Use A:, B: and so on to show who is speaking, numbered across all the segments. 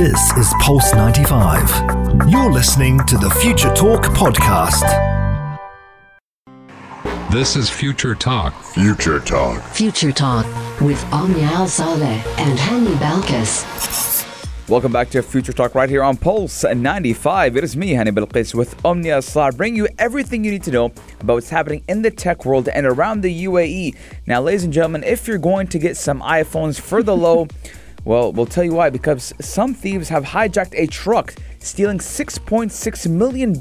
A: This is Pulse 95. You're listening to the Future Talk podcast.
B: This is Future Talk.
C: Future Talk.
D: Future Talk with Omnia Al Saleh and Hani Balkis.
E: Welcome back to Future Talk right here on Pulse 95. It is me, Hani Balqis, with Omnia Slar, bringing you everything you need to know about what's happening in the tech world and around the UAE. Now, ladies and gentlemen, if you're going to get some iPhones for the low, well, we'll tell you why. Because some thieves have hijacked a truck, stealing $6.6 million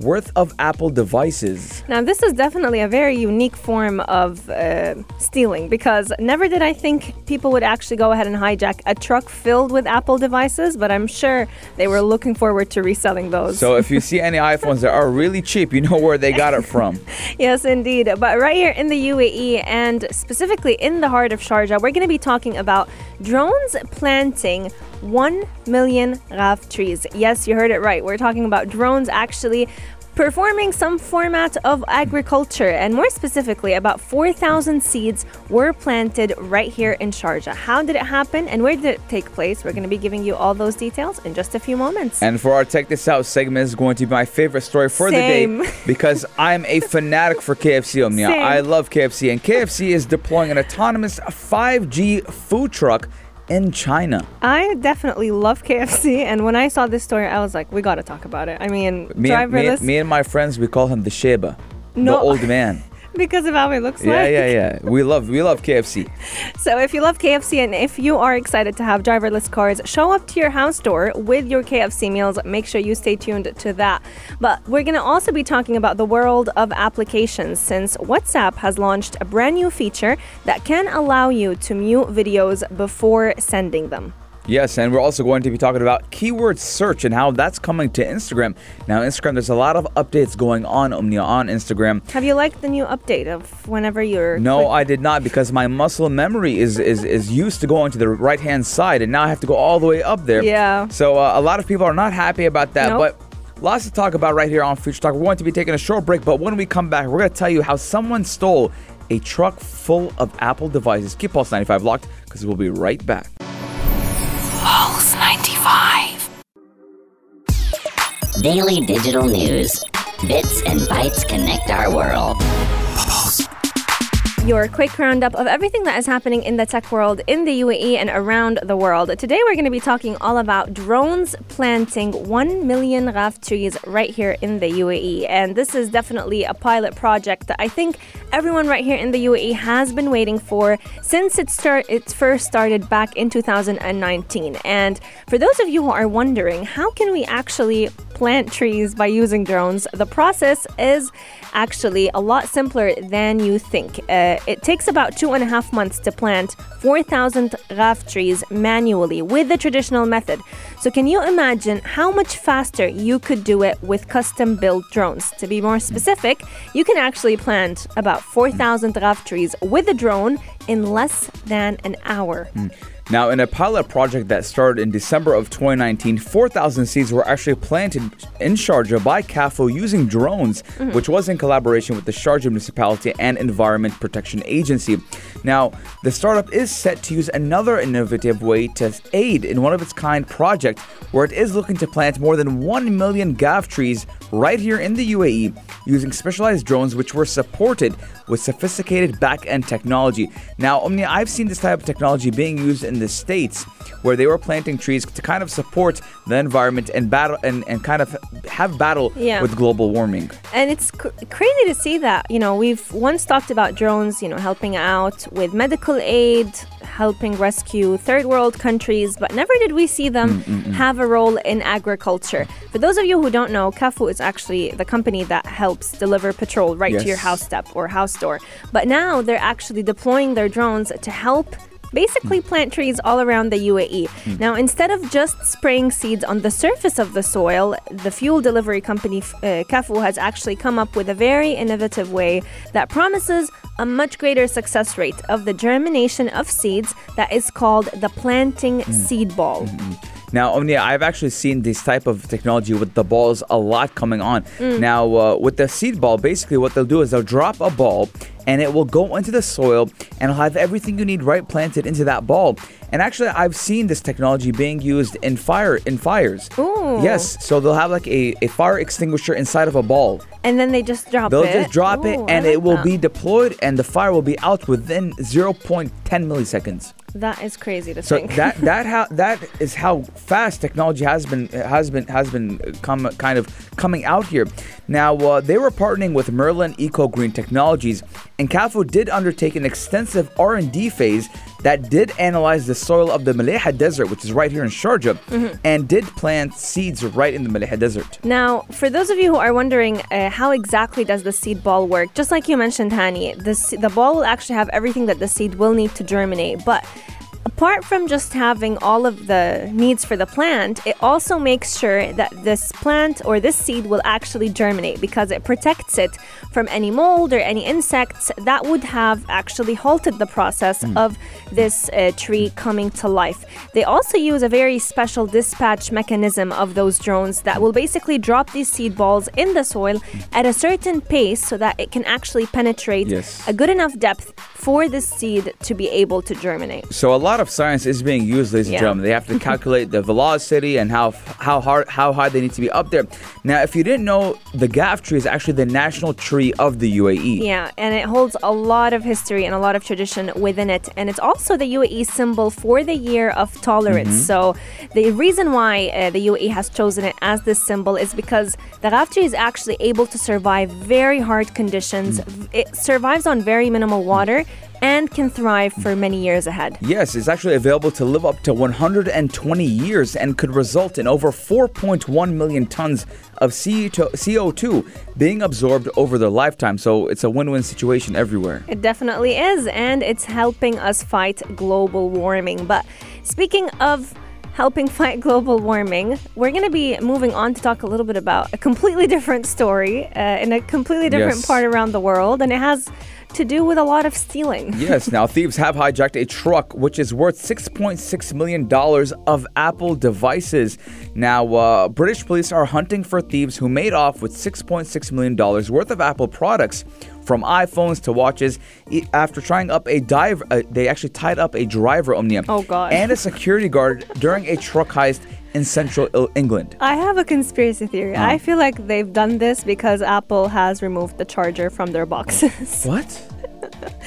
E: worth of Apple devices.
F: Now, this is definitely a very unique form of uh, stealing because never did I think people would actually go ahead and hijack a truck filled with Apple devices, but I'm sure they were looking forward to reselling those.
E: So, if you see any iPhones that are really cheap, you know where they got it from.
F: yes, indeed. But right here in the UAE and specifically in the heart of Sharjah, we're going to be talking about drones planting 1 million Ghaf trees. Yes, you heard it right. We're talking about drones actually performing some format of agriculture, and more specifically, about 4,000 seeds were planted right here in Sharjah. How did it happen and where did it take place? We're going to be giving you all those details in just a few moments.
E: And for our Check This Out segment is going to be my favorite story for
F: Same.
E: the day because I'm a fanatic for KFC Omnia.
F: Same.
E: I love KFC, and KFC is deploying an autonomous 5G food truck in China.
F: I definitely love KFC, and when I saw this story, I was like, we got to talk about it. I mean,
E: Me, and- me,
F: driverless
E: me and my friends, we call him the Sheba, the
F: No.
E: old man.
F: because of how it looks
E: Yeah,
F: like.
E: yeah, yeah. Yeah. We love, we love KFC.
F: So if you love KFC and if you are excited to have driverless cars show up to your house door with your KFC meals, make sure you stay tuned to that. But we're going to also be talking about the world of applications since WhatsApp has launched a brand new feature that can allow you to mute videos before sending them.
E: Yes, and we're also going to be talking about keyword search and how that's coming to Instagram. Now, Instagram, there's a lot of updates going on, Omnia, on Instagram.
F: Have you liked the new update of whenever you're
E: No, I did not because my muscle memory is, is, is used to going to the right hand side, and now I have to go all the way up there.
F: Yeah.
E: So uh, a lot of people are not happy about that,
F: Nope.
E: but lots to talk about right here on Future Talk. We're going to be taking a short break, but when we come back, we're going to tell you how someone stole a truck full of Apple devices. Keep Pulse 95 locked because we'll be right back.
G: Daily digital news. Bits and bytes connect our world.
F: your quick roundup of everything that is happening in the tech world in the UAE and around the world. Today we're going to be talking all about drones planting 1 million Ghaf trees right here in the UAE. And this is definitely a pilot project that I think everyone right here in the UAE has been waiting for since it start it first started back in 2019. And for those of you who are wondering, how can we actually plant trees by using drones? The process is actually a lot simpler than you think. Uh, it takes about two and a half months to plant 4,000 Ghaf trees manually with the traditional method. So, can you imagine how much faster you could do it with custom built drones? To be more specific, you can actually plant about 4,000 Ghaf trees with a drone in less than an hour.
E: Now, in a pilot project that started in December of 2019, 4,000 seeds were actually planted in Sharjah by CAFU using drones, mm-hmm. which was in collaboration with the Sharjah Municipality and Environment Protection Agency. Now, the startup is set to use another innovative way to aid in one of its kind project where it is looking to plant more than 1 million Ghaf trees right here in the UAE using specialized drones which were supported with sophisticated back-end technology. Now, Omnia, I've seen this type of technology being used in the States where they were planting trees to kind of support the environment and battle and, and kind of have battle
F: Yeah.
E: with global warming.
F: And it's cr- crazy to see that. You know, we've once talked about drones, you know, helping out with medical aid, helping rescue third world countries, but never did we see them mm, mm, mm. have a role in agriculture. For those of you who don't know, CAFU is actually the company that helps deliver petrol right to your house step or house door. But now they're actually deploying their drones to help basically hmm. plant trees all around the UAE. Hmm. Now, instead of just spraying seeds on the surface of the soil, the fuel delivery company uh, CAFU has actually come up with a very innovative way that promises a much greater success rate of the germination of seeds that is called the planting hmm. seed ball.
E: Now, Omnia, I've actually seen this type of technology with the balls a lot coming on. Now, uh, with the seed ball, basically what they'll do is they'll drop a ball and it will go into the soil and it'll have everything you need right planted into that ball. And actually, I've seen this technology being used in fire in fires.
F: Ooh.
E: Yes, so they'll have like a, a fire extinguisher inside of a ball.
F: And then they just drop it.
E: They'll just drop it
F: Ooh, I
E: and
F: like
E: it will
F: that.
E: be deployed and the fire will be out within 0.10 milliseconds.
F: That is crazy to
E: So
F: think.
E: that that how that is how fast technology has been has been has been come kind of coming out here. Now uh, they were partnering with Merlin Eco Green Technologies, and CAFU did undertake an extensive R and D phase that did analyze the soil of the Maleha Desert, which is right here in Sharjah,
F: Mm-hmm.
E: and did plant seeds right in the Maleha Desert.
F: Now, for those of you who are wondering uh, how exactly does the seed ball work, just like you mentioned, Hani, the, the ball will actually have everything that the seed will need to germinate. But apart from just having all of the needs for the plant, it also makes sure that this plant or this seed will actually germinate because it protects it from any mold or any insects that would have actually halted the process of this uh, tree coming to life. They also use a very special dispatch mechanism of those drones that will basically drop these seed balls in the soil at a certain pace so that it can actually penetrate
E: Yes.
F: a good enough depth for this seed to be able to germinate.
E: So a lot of science is being used, ladies
F: Yeah.
E: and gentlemen. They have to calculate the velocity and how how hard how high they need to be up there. Now, if you didn't know, the Ghaf tree is actually the national tree of the UAE.
F: Yeah, and it holds a lot of history and a lot of tradition within it. And it's also the UAE symbol for the year of tolerance. So, the reason why uh, the UAE has chosen it as this symbol is because the Ghaf tree is actually able to survive very hard conditions. It survives on very minimal water and can thrive for many years ahead.
E: Yes, it's actually available to live up to 120 years and could result in over 4.1 million tons of CO2 being absorbed over their lifetime. So it's a win win situation everywhere.
F: It definitely is, and it's helping us fight global warming. But speaking of helping fight global warming, we're going to be moving on to talk a little bit about a completely different story uh, in a completely different
E: Yes.
F: part around the world, and it has to do with a lot of stealing.
E: Yes, now thieves have hijacked a truck which is worth $6.6 million of Apple devices. Now, uh, British police are hunting for thieves who made off with $6.6 million worth of Apple products from iPhones to watches after trying up a dive. Uh, they actually tied up a driver, Omnia,
F: Oh, God.
E: and a security guard during a truck heist in central England.
F: I have a conspiracy theory. I feel like they've done this because Apple has removed the charger from their boxes.
E: What?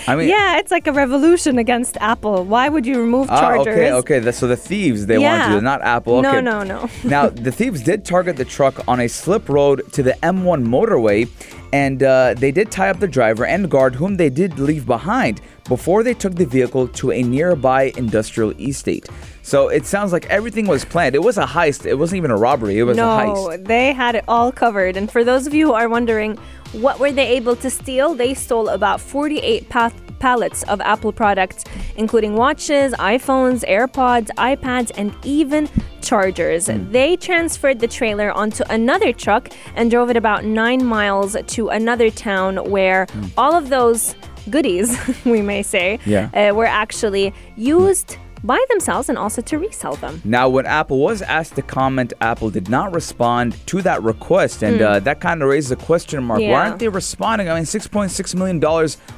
E: I mean,
F: yeah, it's like a revolution against Apple. Why would you remove
E: Ah,
F: chargers?
E: okay, okay. That's- So the thieves they want to not Apple.
F: No, no, no.
E: now the thieves did target the truck on a slip road to the M1 motorway, and uh, they did tie up the driver and guard, whom they did leave behind before they took the vehicle to a nearby industrial estate. So it sounds like everything was planned. It was a heist. It wasn't even a robbery. It was
F: no,
E: a heist.
F: No, they had it all covered. And for those of you who are wondering, what were they able to steal? They stole about 48 pa- pallets of Apple products, including watches, iPhones, AirPods, iPads, and even chargers. They transferred the trailer onto another truck and drove it about nine miles to another town where all of those goodies, we may say,
E: Yeah.
F: uh, were actually used by themselves and also to resell them.
E: Now, when Apple was asked to comment, Apple did not respond to that request, and uh, that kind of raises a question mark. Why
F: Hmm.
E: Aren't they responding? I mean, $6.6 million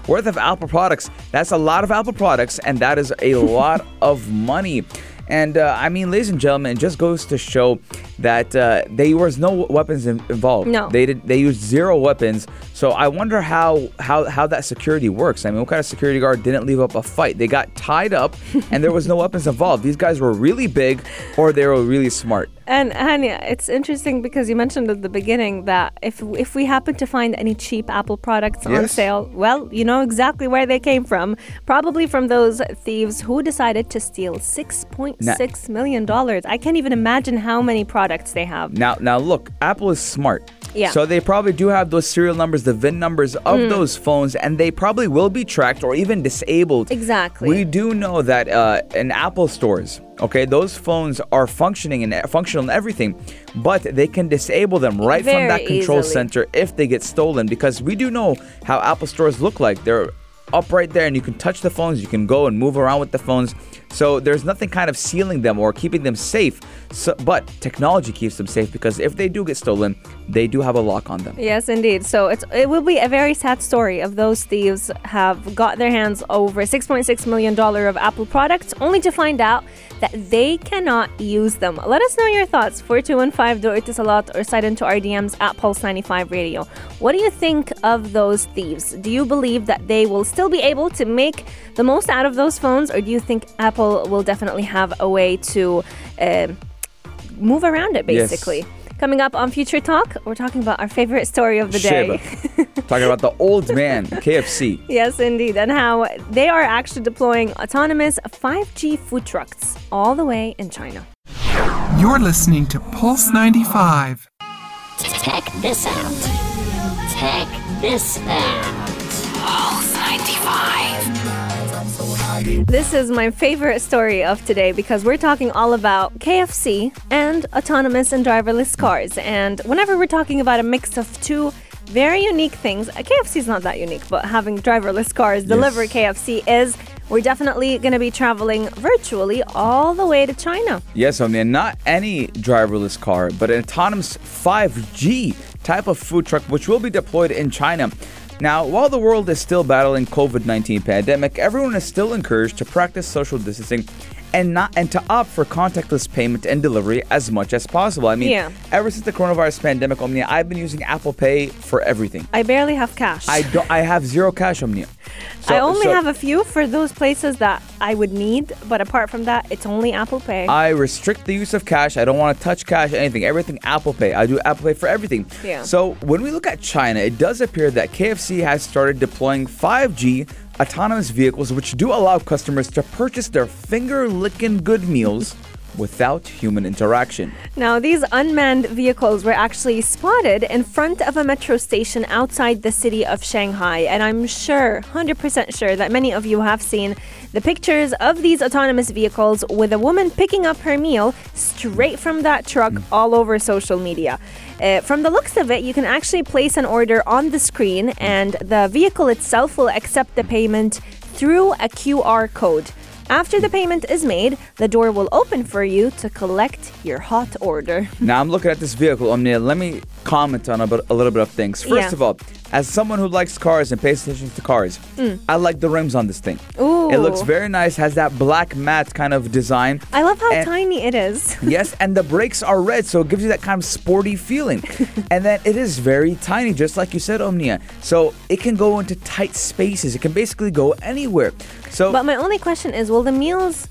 E: worth of Apple products. That's a lot of Apple products, and that is a lot of money. And uh, I mean, ladies and gentlemen, it just goes to show that uh, there was no weapons involved.
F: No.
E: they did. They used zero weapons. So I wonder how how how that security works. I mean, what kind of security guard didn't leave up a fight? They got tied up, and there was no weapons involved. These guys were really big, or they were really smart.
F: And Hania, it's interesting because you mentioned at the beginning that if if we happen to find any cheap Apple products on sale, well, you know exactly where they came from. Probably from those thieves who decided to steal six point six million dollars. I can't even imagine how many products they have.
E: Now, now look, Apple is smart.
F: Yeah.
E: So they probably do have those serial numbers, the VIN numbers of
F: Mm.
E: those phones, and they probably will be tracked or even disabled.
F: Exactly.
E: We do know that uh, in Apple stores, okay, those phones are functioning and functional and everything, but they can disable them right from that control
F: easily.
E: center if they get stolen because we do know how Apple stores look like. They're up right there and you can touch the phones, you can go and move around with the phones. So there's nothing kind of sealing them or keeping them safe. So, but technology keeps them safe because if they do get stolen, they do have a lock on them.
F: Yes, indeed. So it's it will be a very sad story of those thieves have got their hands over 6.6 million dollar of Apple products, only to find out that they cannot use them. Let us know your thoughts. 4215 do Etisalat or slide into our DMs at Pulse 95 Radio. What do you think of those thieves? Do you believe that they will still be able to make the most out of those phones, or do you think Apple will definitely have a way to uh, move around it,
E: Yes.
F: basically? Coming up on Future Talk, we're talking about our favorite story of the day.
E: Talking about the old man, KFC.
F: Yes, indeed. And how they are actually deploying autonomous 5G food trucks all the way in China.
C: You're listening to Pulse 95.
G: Check this out. Check this out.
F: This is my favorite story of today because we're talking all about KFC and autonomous and driverless cars. And whenever we're talking about a mix of two very unique things, uh, KFC is not that unique, but having driverless cars deliver KFC is. We're definitely going to be traveling virtually all the way to China.
E: Yes, I mean, not any driverless car, but an autonomous 5G type of food truck which will be deployed in China. Now, while the world is still battling COVID-19 pandemic, everyone is still encouraged to practice social distancing and not and to opt for contactless payment and delivery as much as possible. I mean,
F: Yeah.
E: ever since the coronavirus pandemic, Omnia, I've been using Apple Pay for everything.
F: I barely have cash.
E: I don't I have zero cash, Omnia. So-
F: I only
E: so-
F: have a few for those places that I would need, but apart from that, it's only Apple Pay.
E: I restrict the use of cash. I don't want to touch cash, anything. Everything Apple Pay. I do Apple Pay for everything.
F: Yeah.
E: So when we look at China, it does appear that KFC has started deploying 5G autonomous vehicles, which do allow customers to purchase their finger licking good meals without human interaction.
F: Now, these unmanned vehicles were actually spotted in front of a metro station outside the city of Shanghai. And I'm sure, 100% sure, that many of you have seen the pictures of these autonomous vehicles with a woman picking up her meal straight from that truck all over social media. Uh, from the looks of it, you can actually place an order on the screen, and the vehicle itself will accept the payment through a QR code. After the payment is made, the door will open for you to collect your hot order.
E: Now I'm looking at this vehicle, Omnia. Let me comment on a, bit, a little bit of things. First
F: Yeah.
E: of all, as someone who likes cars and pays attention to cars, I like the rims on this thing.
F: Mm. Ooh.
E: It looks very nice, has that black matte kind of design.
F: I love how
E: And-
F: tiny it is.
E: Yes, and the brakes are red, so it gives you that kind of sporty feeling. and then it is very tiny, just like you said, Omnia. So it can go into tight spaces. It can basically go anywhere. So
F: But my only question is will the meals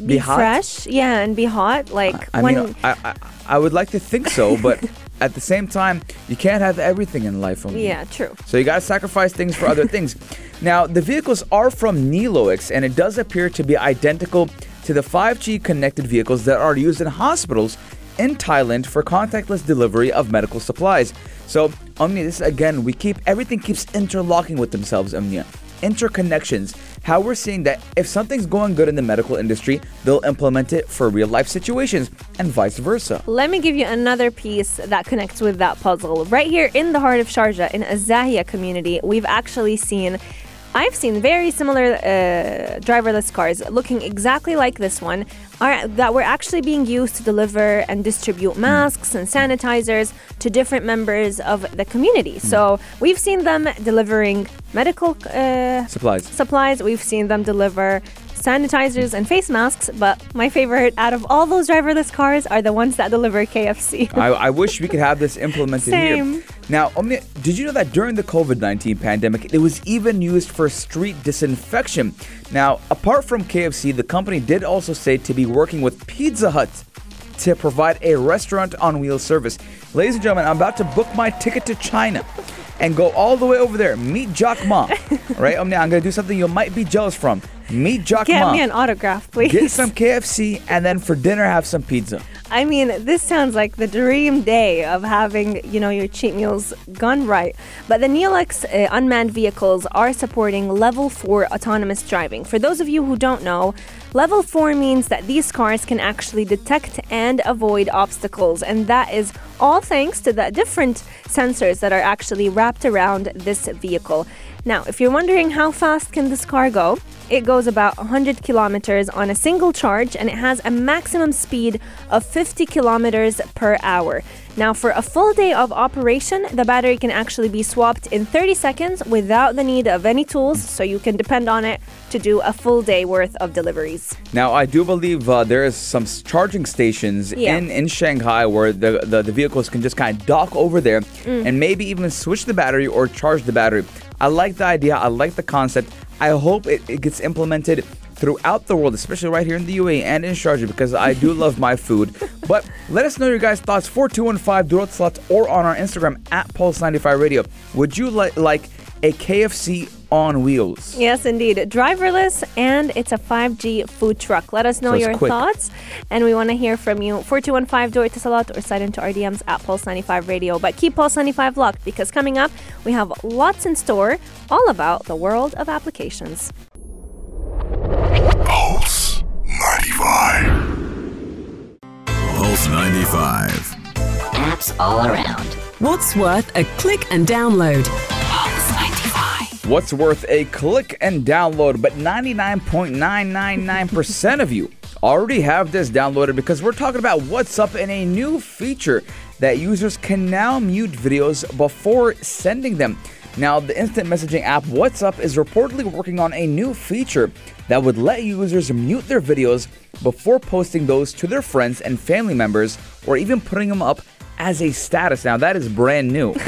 F: be,
E: Be
F: fresh? Yeah, and be hot? Like
E: I
F: when.
E: mean, I, I I would like to think so, but at the same time, you can't have everything in life. Omnia.
F: yeah, true.
E: So you gotta sacrifice things for other things. Now, the vehicles are from Neolix, and it does appear to be identical to the 5G connected vehicles that are used in hospitals in Thailand for contactless delivery of medical supplies. So, Omnia, this again, we keep everything keeps interlocking with themselves, Omnia. Interconnections. How we're seeing that if something's going good in the medical industry, they'll implement it for real life situations, and vice versa.
F: Let me give you another piece that connects with that puzzle. Right here in the heart of Sharjah, in Azahia community, we've actually seen. I've seen very similar uh, driverless cars looking exactly like this one are, that were actually being used to deliver and distribute masks and sanitizers to different members of the community. So we've seen them delivering medical uh,
E: Supplies.
F: supplies. We've seen them deliver sanitizers and face masks, but my favorite out of all those driverless cars are the ones that deliver KFC.
E: I, I wish we could have this implemented
F: Same.
E: here. Now, Omnia, did you know that during the COVID 19 pandemic, it was even used for street disinfection? Now, apart from KFC, the company did also say to be working with Pizza Hut to provide a restaurant on wheel service. Ladies and gentlemen, I'm about to book my ticket to China and go all the way over there, meet Jack Ma. right, Omnia, I'm to do something you might be jealous from. Meet Jack
F: Get me an autograph, please.
E: Get some KFC and then for dinner have some pizza.
F: I mean, this sounds like the dream day of having, you know, your cheat meals gone right. But the Neolix uh, unmanned vehicles are supporting level 4 autonomous driving. For those of you who don't know, Level 4 means that these cars can actually detect and avoid obstacles, and that is all thanks to the different sensors that are actually wrapped around this vehicle. Now, if you're wondering how fast can this car go, it goes about 100 kilometers on a single charge and it has a maximum speed of 50 kilometers per hour. Now, for a full day of operation, the battery can actually be swapped in 30 seconds without the need of any tools, so you can depend on it to do a full day worth of deliveries.
E: Now, I do believe uh, there is some charging stations
F: Yeah.
E: in, in Shanghai where the, the, the vehicles can just kind of dock over there
F: Mm.
E: and maybe even switch the battery or charge the battery. I like the idea. I like the concept. I hope it, it gets implemented throughout the world, especially right here in the UAE and in Sharjah because I do love my food. But let us know your guys' thoughts 4215 Durot Slot or on our Instagram at Pulse95 Radio. Would you li- like a KFC on wheels?
F: Yes, indeed. Driverless and it's a 5G food truck. Let us know
E: So
F: your
E: quick.
F: thoughts and we want to hear from you. 4215 do it to Salat or sign into our DMs at Pulse95 Radio. But keep Pulse95 locked because coming up, we have lots in store all about the world of applications.
H: Pulse 95. Pulse 95.
G: Apps all around.
I: What's worth a click and download?
G: Pulse 95.
E: What's worth a click and download, but 99.999% of you already have this downloaded because we're talking about WhatsApp in a new feature that users can now mute videos before sending them. Now, the instant messaging app WhatsApp is reportedly working on a new feature that would let users mute their videos before posting those to their friends and family members or even putting them up as a status. Now, that is brand new.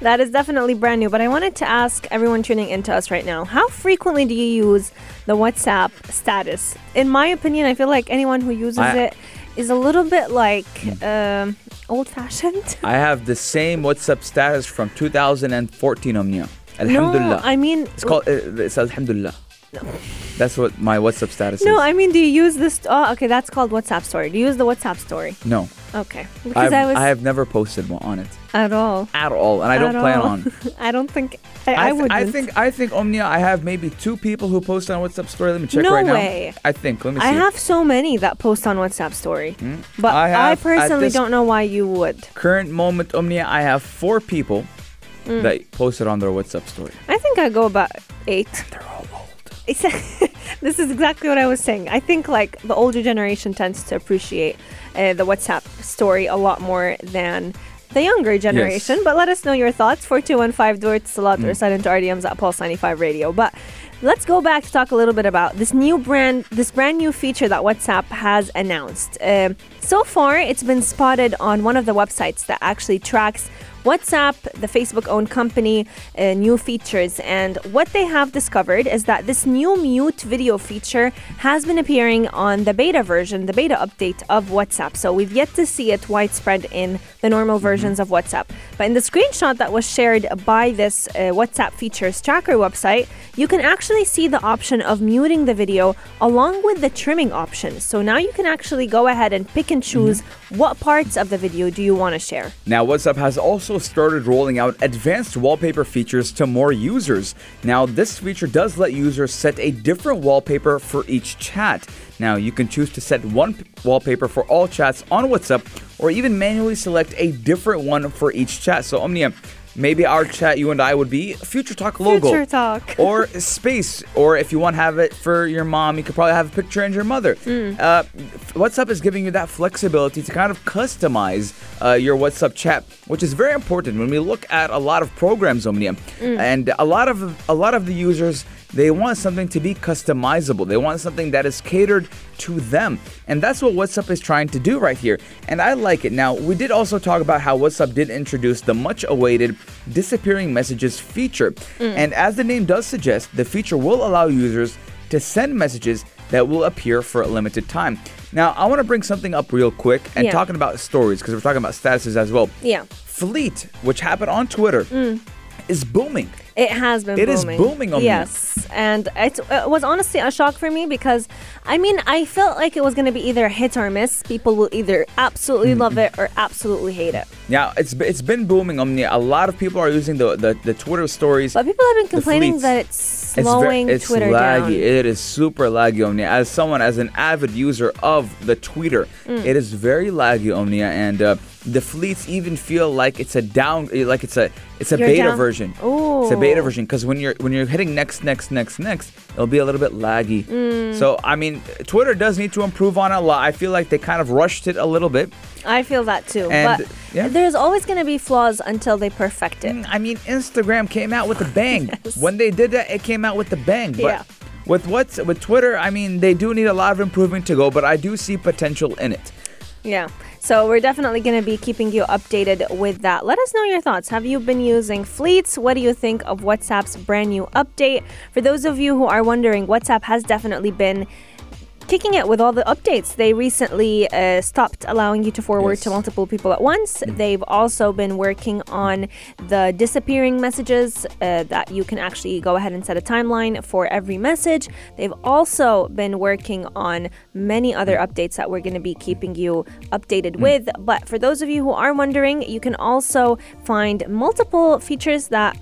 F: That is definitely brand new, but I wanted to ask everyone tuning into us right now how frequently do you use the WhatsApp status? In my opinion, I feel like anyone who uses
E: I-
F: it is a little bit like um, old fashioned.
E: I have the same WhatsApp status from 2014 Omnia. Alhamdulillah. No.
F: I mean,
E: it's called, uh, it says Alhamdulillah. That's what my WhatsApp status
F: no,
E: is.
F: I mean, do you use this? Oh, okay, that's called WhatsApp story. Do you use the WhatsApp story?
E: no.
F: Okay, because
E: I've,
F: I was
E: I have never posted one on it
F: at all.
E: at all, and I don't
F: At
E: plan
F: all.
E: on.
F: I don't think I, I,
E: th-
F: would.
E: I think I think Omnia. I have maybe two people who post on WhatsApp story. Let me check
F: No
E: right
F: way.
E: now. I think. Let me see.
F: I have so many that post on WhatsApp story, but
E: I
F: I,
E: have- at
F: personally don't know why you would.
E: current moment Omnia. I have four people
F: Mm.
E: that posted on their WhatsApp story.
F: I think I go about eight.
E: They're all old.
F: this is exactly what I was saying. I think like the older generation tends to appreciate uh, the WhatsApp story a lot more than the younger generation. But let us know your thoughts. 4215 Dort Salat
E: Mm.
F: or send into our DMs at Pulse 95 Radio. But let's go back to talk a little bit about this new brand, this brand new feature that WhatsApp has announced. Um so far, it's been spotted on one of the websites that actually tracks WhatsApp, the Facebook owned company, uh, new features. And what they have discovered is that this new mute video feature has been appearing on the beta version, the beta update of WhatsApp. So we've yet to see it widespread in the normal versions of WhatsApp. But in the screenshot that was shared by this uh, WhatsApp features tracker website, you can actually see the option of muting the video along with the trimming option. So now you can actually go ahead and pick and choose mm-hmm. what parts of the video do you want to share.
E: Now, WhatsApp has also started rolling out advanced wallpaper features to more users. Now, this feature does let users set a different wallpaper for each chat. Now, you can choose to set one p- wallpaper for all chats on WhatsApp or even manually select a different one for each chat. So, Omnia, maybe our chat, you and I, would be Future Talk logo.
F: Future Talk.
E: or space. Or if you want to have it for your mom, you could probably have a picture and your mother.
F: Mm.
E: Uh, WhatsApp is giving you that flexibility to kind of customize uh, your WhatsApp chat, which is very important when we look at a lot of programs, Omnia,
F: Mm.
E: and a lot of a lot of the users they want something to be customizable. They want something that is catered to them, and that's what WhatsApp is trying to do right here. And I like it. Now, we did also talk about how WhatsApp did introduce the much-awaited disappearing messages feature, mm. and as the name does suggest, the feature will allow users to send messages that will appear for a limited time. Now, I want to bring something up real quick and
F: Yeah.
E: talking about stories because we're talking about statuses as well.
F: Yeah.
E: Fleet, which happened on Twitter, mm. Is booming.
F: It has been
E: It is
F: booming.
E: booming on me.
F: Yes. And it, it was honestly a shock for me because, I mean, I felt like it was going to be either a hit or miss. People will either absolutely love it or absolutely hate it.
E: Yeah, it's it's been booming. Omnia. A lot of people are using the the, the Twitter stories.
F: But people have been complaining that it's
E: It's,
F: slowing
E: very, it's
F: Twitter
E: laggy.
F: down.
E: It is super laggy, Omnia. As someone, as an avid user of the Twitter,
F: Mm.
E: it is very laggy, Omnia, and uh, the fleets even feel like it's a down, like it's a it's a
F: You're
E: beta
F: down-
E: version. It's a beta version because when you're when you're hitting next, next, next, next, it'll be a little bit laggy.
F: Mm.
E: So I mean, Twitter does need to improve on a lot. I feel like they kind of rushed it a little bit.
F: I feel that too.
E: And-
F: but
E: yeah.
F: there's always going to be flaws until they perfect it.
E: Mm, I mean, Instagram came out with a bang. When they did that, it came out with a bang. But
F: Yeah.
E: with what's with Twitter, I mean, they do need a lot of improvement to go, but I do see potential in it.
F: Yeah. So we're definitely going to be keeping you updated with that. Let us know your thoughts. Have you been using Fleets? What do you think of WhatsApp's brand new update? For those of you who are wondering, WhatsApp has definitely been kicking it with all the updates. They recently uh, stopped allowing you to forward to multiple people at once. They've also been working on the disappearing messages uh, that you can actually go ahead and set a timeline for every message. They've also been working on many other updates that we're going to be keeping you updated with. But for those of you who are wondering, you can also find multiple features that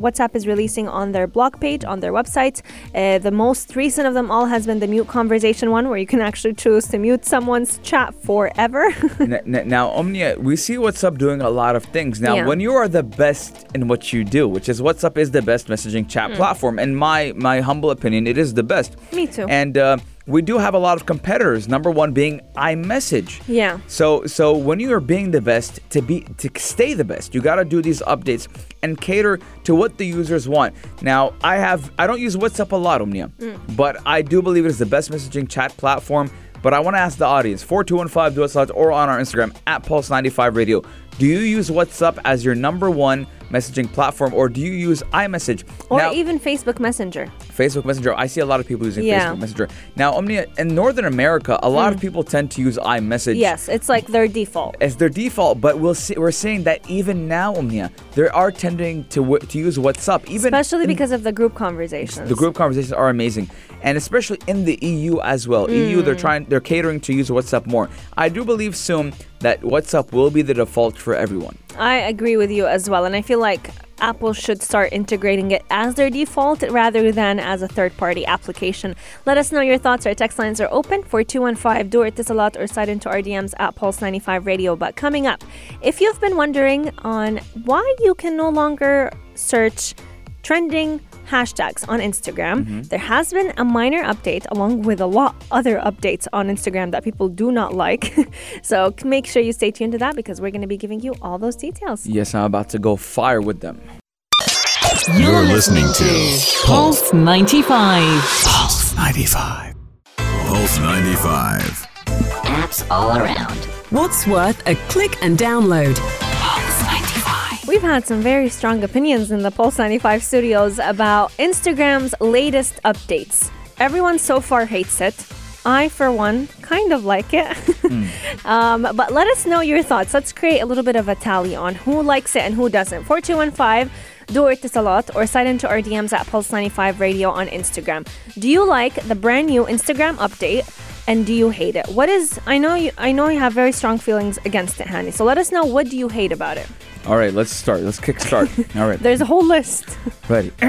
F: WhatsApp is releasing on their blog page, on their website. Uh, the most recent of them all has been the mute conversation one, where you can actually choose to mute someone's chat forever.
E: N- n- now, Omnia, we see WhatsApp doing a lot of things. Now,
F: Yeah.
E: when you are the best in what you do, which is WhatsApp is the best messaging chat platform, in my my humble opinion, it is the best.
F: Me too.
E: And uh, we do have a lot of competitors. Number one being iMessage.
F: Yeah.
E: So so when you are being the best to be to stay the best, you got to do these updates and cater to what the users want. Now, I have I don't use WhatsApp a lot, Omnia,
F: Mm.
E: but I do believe it is the best messaging chat platform. But I want to ask the audience, 4215 do it slots or on our Instagram at Pulse95 Radio. Do you use WhatsApp as your number one messaging platform or do you use iMessage?
F: or
E: Now-
F: even Facebook Messenger.
E: Facebook Messenger. I see a lot of people using
F: Yeah.
E: Facebook Messenger. Now, Omnia, in Northern America, a lot of hmm. people tend to use iMessage
F: Yes, it's like their default.
E: as their default, but we'll see, we're seeing that even now, Omnia, they are tending to w- to use WhatsApp, even
F: Especially
E: in-
F: because of the group conversations.
E: the group conversations are amazing, and especially in the EU as well. EU, they're hmm. trying, they're catering to use WhatsApp more. I do believe soon that WhatsApp will be the default for everyone.
F: I agree with you as well, and I feel like Apple should start integrating it as their default rather than as a third party application. Let us know your thoughts. Our text lines are open for 215 Do It This a Lot or slide into our DMs at Pulse95 Radio. But coming up, if you've been wondering on why you can no longer search trending hashtags on Instagram, mm-hmm. there has been a minor update along with a lot other updates on Instagram that people do not like. so make sure you stay tuned to that because we're going to be giving you all those details.
E: Yes, I'm about to go fire with them.
H: You're listening to
I: Pulse 95.
H: Pulse 95. Pulse 95.
G: Apps all around.
I: What's worth a click and download?
F: We've had some very strong opinions in the Pulse 95 studios about Instagram's latest updates. Everyone so far hates it. I, for one, kind of like it. um, but let us know your thoughts. Let's create a little bit of a tally on who likes it and who doesn't. 4215 do it this a lot or sign into our DMs at Pulse 95 Radio on Instagram. Do you like the brand new Instagram update? And do you hate it? What is I know you I know you have very strong feelings against it, Hani. So let us know what do you hate about it.
E: All right, let's start. Let's kick start. All right,
F: There's a whole list.
E: ready.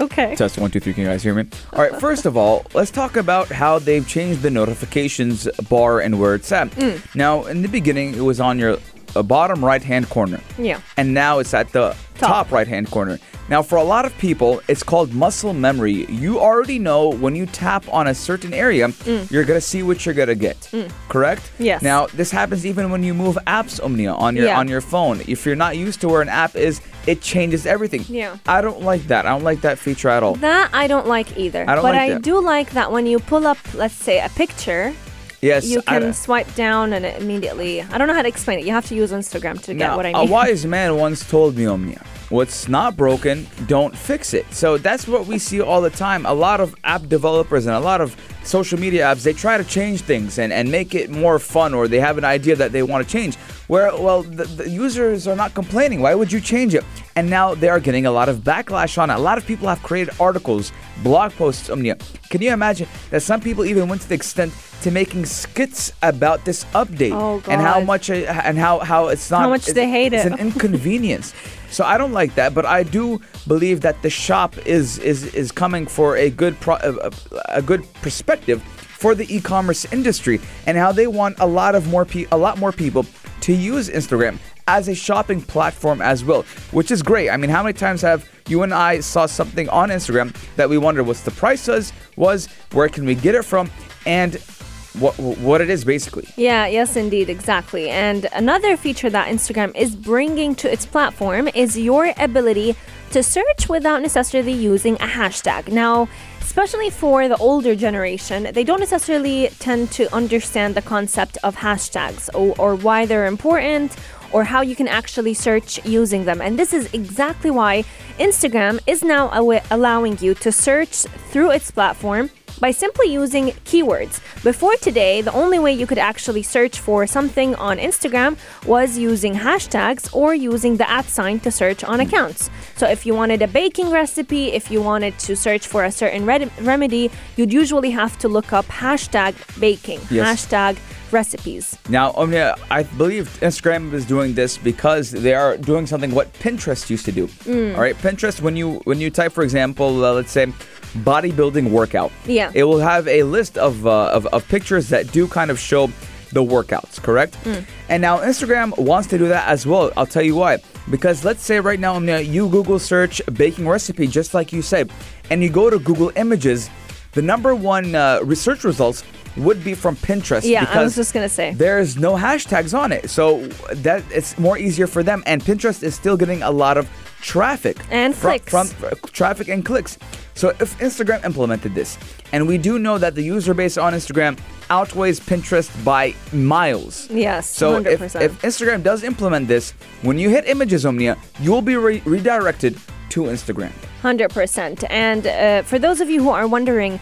F: okay.
E: Test one, two, three. Can you guys hear me? All right. First of all, let's talk about how they've changed the notifications bar and where it's at.
F: Mm.
E: Now, in the beginning, it was on your uh, bottom right-hand corner,
F: Yeah.
E: and now it's at the
F: Top.
E: top, right-hand corner. Now, for a lot of people, it's called muscle memory. You already know when you tap on a certain area, you're gonna see what you're gonna get. Correct?
F: Mm. Yes.
E: Now, this happens even when you move apps, Omnia, on your
F: Yeah.
E: on your phone. If you're not used to where an app is, it changes everything.
F: Yeah.
E: I don't like that. I don't like that feature at all.
F: That I don't like either.
E: I don't
F: but
E: like
F: I
E: that.
F: do like that when you pull up, let's say, a picture,
E: Yes,
F: you
E: I-
F: can swipe down and it immediately. I don't know how to explain it. You have to use Instagram to get
E: Now,
F: what I mean.
E: A wise man once told me, Omnia, what's not broken, don't fix it. So that's what we see all the time. A lot of app developers and a lot of social media apps, they try to change things and, and make it more fun or they have an idea that they want to change. Where well the, the users are not complaining. Why would you change it? And now they are getting a lot of backlash on it. A lot of people have created articles, blog posts. Um, Omnia, can you imagine that some people even went to the extent to making skits about this update
F: Oh,
E: and how much uh, and how how it's not
F: How much
E: it's,
F: they hate
E: it's
F: it.
E: an inconvenience. So I don't like that, but I do believe that the shop is is is coming for a good pro, a, a, a good perspective for the e-commerce industry and how they want a lot of more pe- a lot more people to use Instagram as a shopping platform as well, which is great. I mean, how many times have you and I saw something on Instagram that we wondered what's the price was, was where can we get it from, and what what it is basically.
F: Yeah, yes, indeed, exactly. And another feature that Instagram is bringing to its platform is your ability to search without necessarily using a hashtag. Now, especially for the older generation, they don't necessarily tend to understand the concept of hashtags or, or why they're important or how you can actually search using them. And this is exactly why Instagram is now allowing you to search through its platform by simply using keywords. Before today, the only way you could actually search for something on Instagram was using hashtags or using the at sign to search on accounts. So if you wanted a baking recipe, if you wanted to search for a certain remedy, you'd usually have to look up hashtag baking,
E: Yes.
F: hashtag recipes.
E: Now, Omnia, I believe Instagram is doing this because they are doing something what Pinterest used to do.
F: Mm.
E: All right, Pinterest when you when you type, for example, uh, let's say bodybuilding workout.
F: Yeah.
E: It will have a list of, uh, of of pictures that do kind of show the workouts, correct?
F: Mm.
E: And now Instagram wants to do that as well. I'll tell you why. Because let's say right now, you Google search baking recipe, just like you said, and you go to Google Images, the number one uh, research results would be from Pinterest.
F: Yeah, I was just gonna say.
E: there's no hashtags on it so that it's more easier for them and pinterest is still getting a lot of traffic
F: And
E: from,
F: clicks.
E: from uh, traffic and clicks so if instagram implemented this and we do know that the user base on instagram outweighs pinterest by miles
F: Yes,
E: so
F: 100%.
E: if, if instagram does implement this when you hit images omnia you will be re- redirected to instagram
F: 100%. And uh, for those of you who are wondering,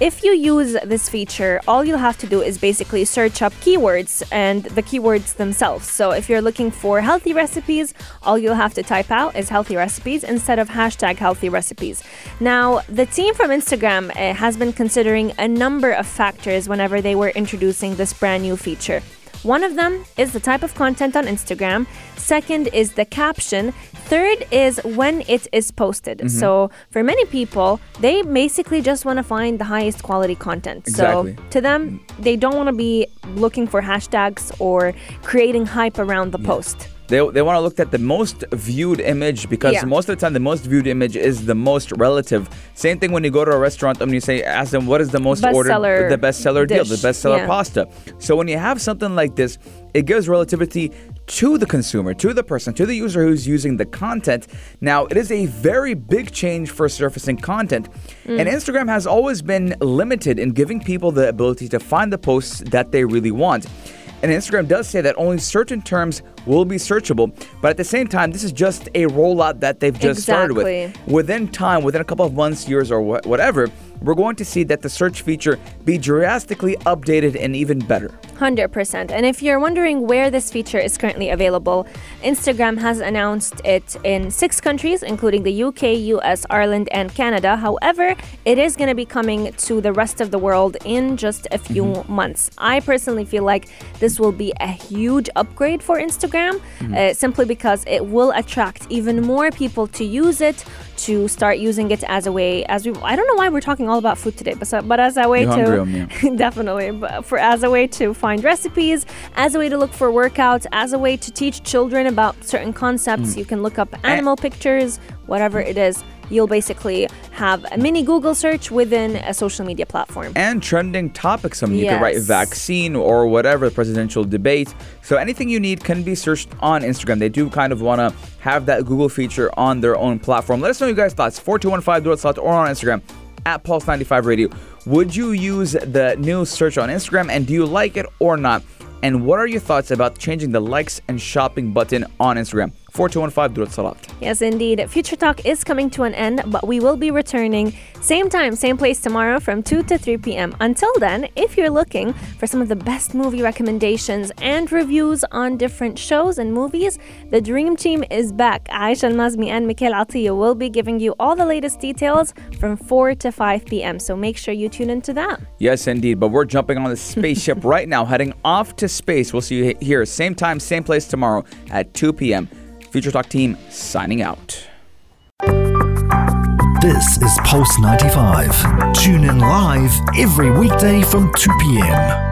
F: if you use this feature, all you'll have to do is basically search up keywords and the keywords themselves. So if you're looking for healthy recipes, all you'll have to type out is healthy recipes instead of hashtag healthy recipes. Now, the team from Instagram uh, has been considering a number of factors whenever they were introducing this brand new feature. One of them is the type of content on Instagram. Second is the caption. Third is when it is posted.
E: Mm-hmm.
F: So for many people, they basically just want to find the highest quality content.
E: Exactly.
F: So to them, they don't want to be looking for hashtags or creating hype around the post.
E: They, they want to look at the most viewed image because
F: Yeah.
E: most of the time the most viewed image is the most relative. Same thing when you go to a restaurant and you say, ask them what is the most ordered,
F: Bestseller
E: the bestseller deal, the
F: dish,
E: bestseller
F: yeah.
E: pasta. So when you have something like this, it gives relativity to the consumer, to the person, to the user who's using the content. Now, it is a very big change for surfacing content. Mm. And Instagram has always been limited in giving people the ability to find the posts that they really want. And Instagram does say that only certain terms will be searchable, but at the same time, this is just a rollout that they've just started with. Within time, within a couple of months, years, or wha- whatever, we're going to see that the search feature be drastically updated and even better.
F: 100%. And if you're wondering where this feature is currently available, Instagram has announced it in six countries, including the UK, US, Ireland, and Canada. However, it is going to be coming to the rest of the world in just a few
E: Mm-hmm.
F: months. I personally feel like this will be a huge upgrade for Instagram
E: Mm-hmm.
F: uh, simply because it will attract even more people to use it. To start using it as a way, as we, I don't know why we're talking all about food today, but, so- but as a way
E: You're
F: to, definitely but for as a way to find recipes as a way to look for workouts as a way to teach children about certain concepts mm. you can look up eh. animal pictures whatever it is you'll basically have a mini google search within a social media platform
E: And trending topics. I mean, you can write vaccine or whatever, presidential debate. So anything you need can be searched on Instagram. They do kind of want to have that Google feature on their own platform. Let us know your guys' thoughts. 4215 slot or on Instagram at Pulse95 Radio. Would you use the new search on Instagram and do you like it or not? And what are your thoughts about changing the likes and shopping button on Instagram? 4215 Durat Salat.
F: Yes, indeed. Future Talk is coming to an end, but we will be returning same time, same place tomorrow from 2 to 3 p.m. Until then, if you're looking for some of the best movie recommendations and reviews on different shows and movies, the Dream Team is back. Aisha Al-Mazmi and Mikhail Atiya will be giving you all the latest details from 4 to 5 p.m. So make sure you tune into that.
E: Yes, indeed. But we're jumping on the spaceship right now, heading off to space. We'll see you here, same time, same place tomorrow at 2 p.m. Future Talk team signing out.
A: This is Pulse 95. Tune in live every weekday from 2 p.m.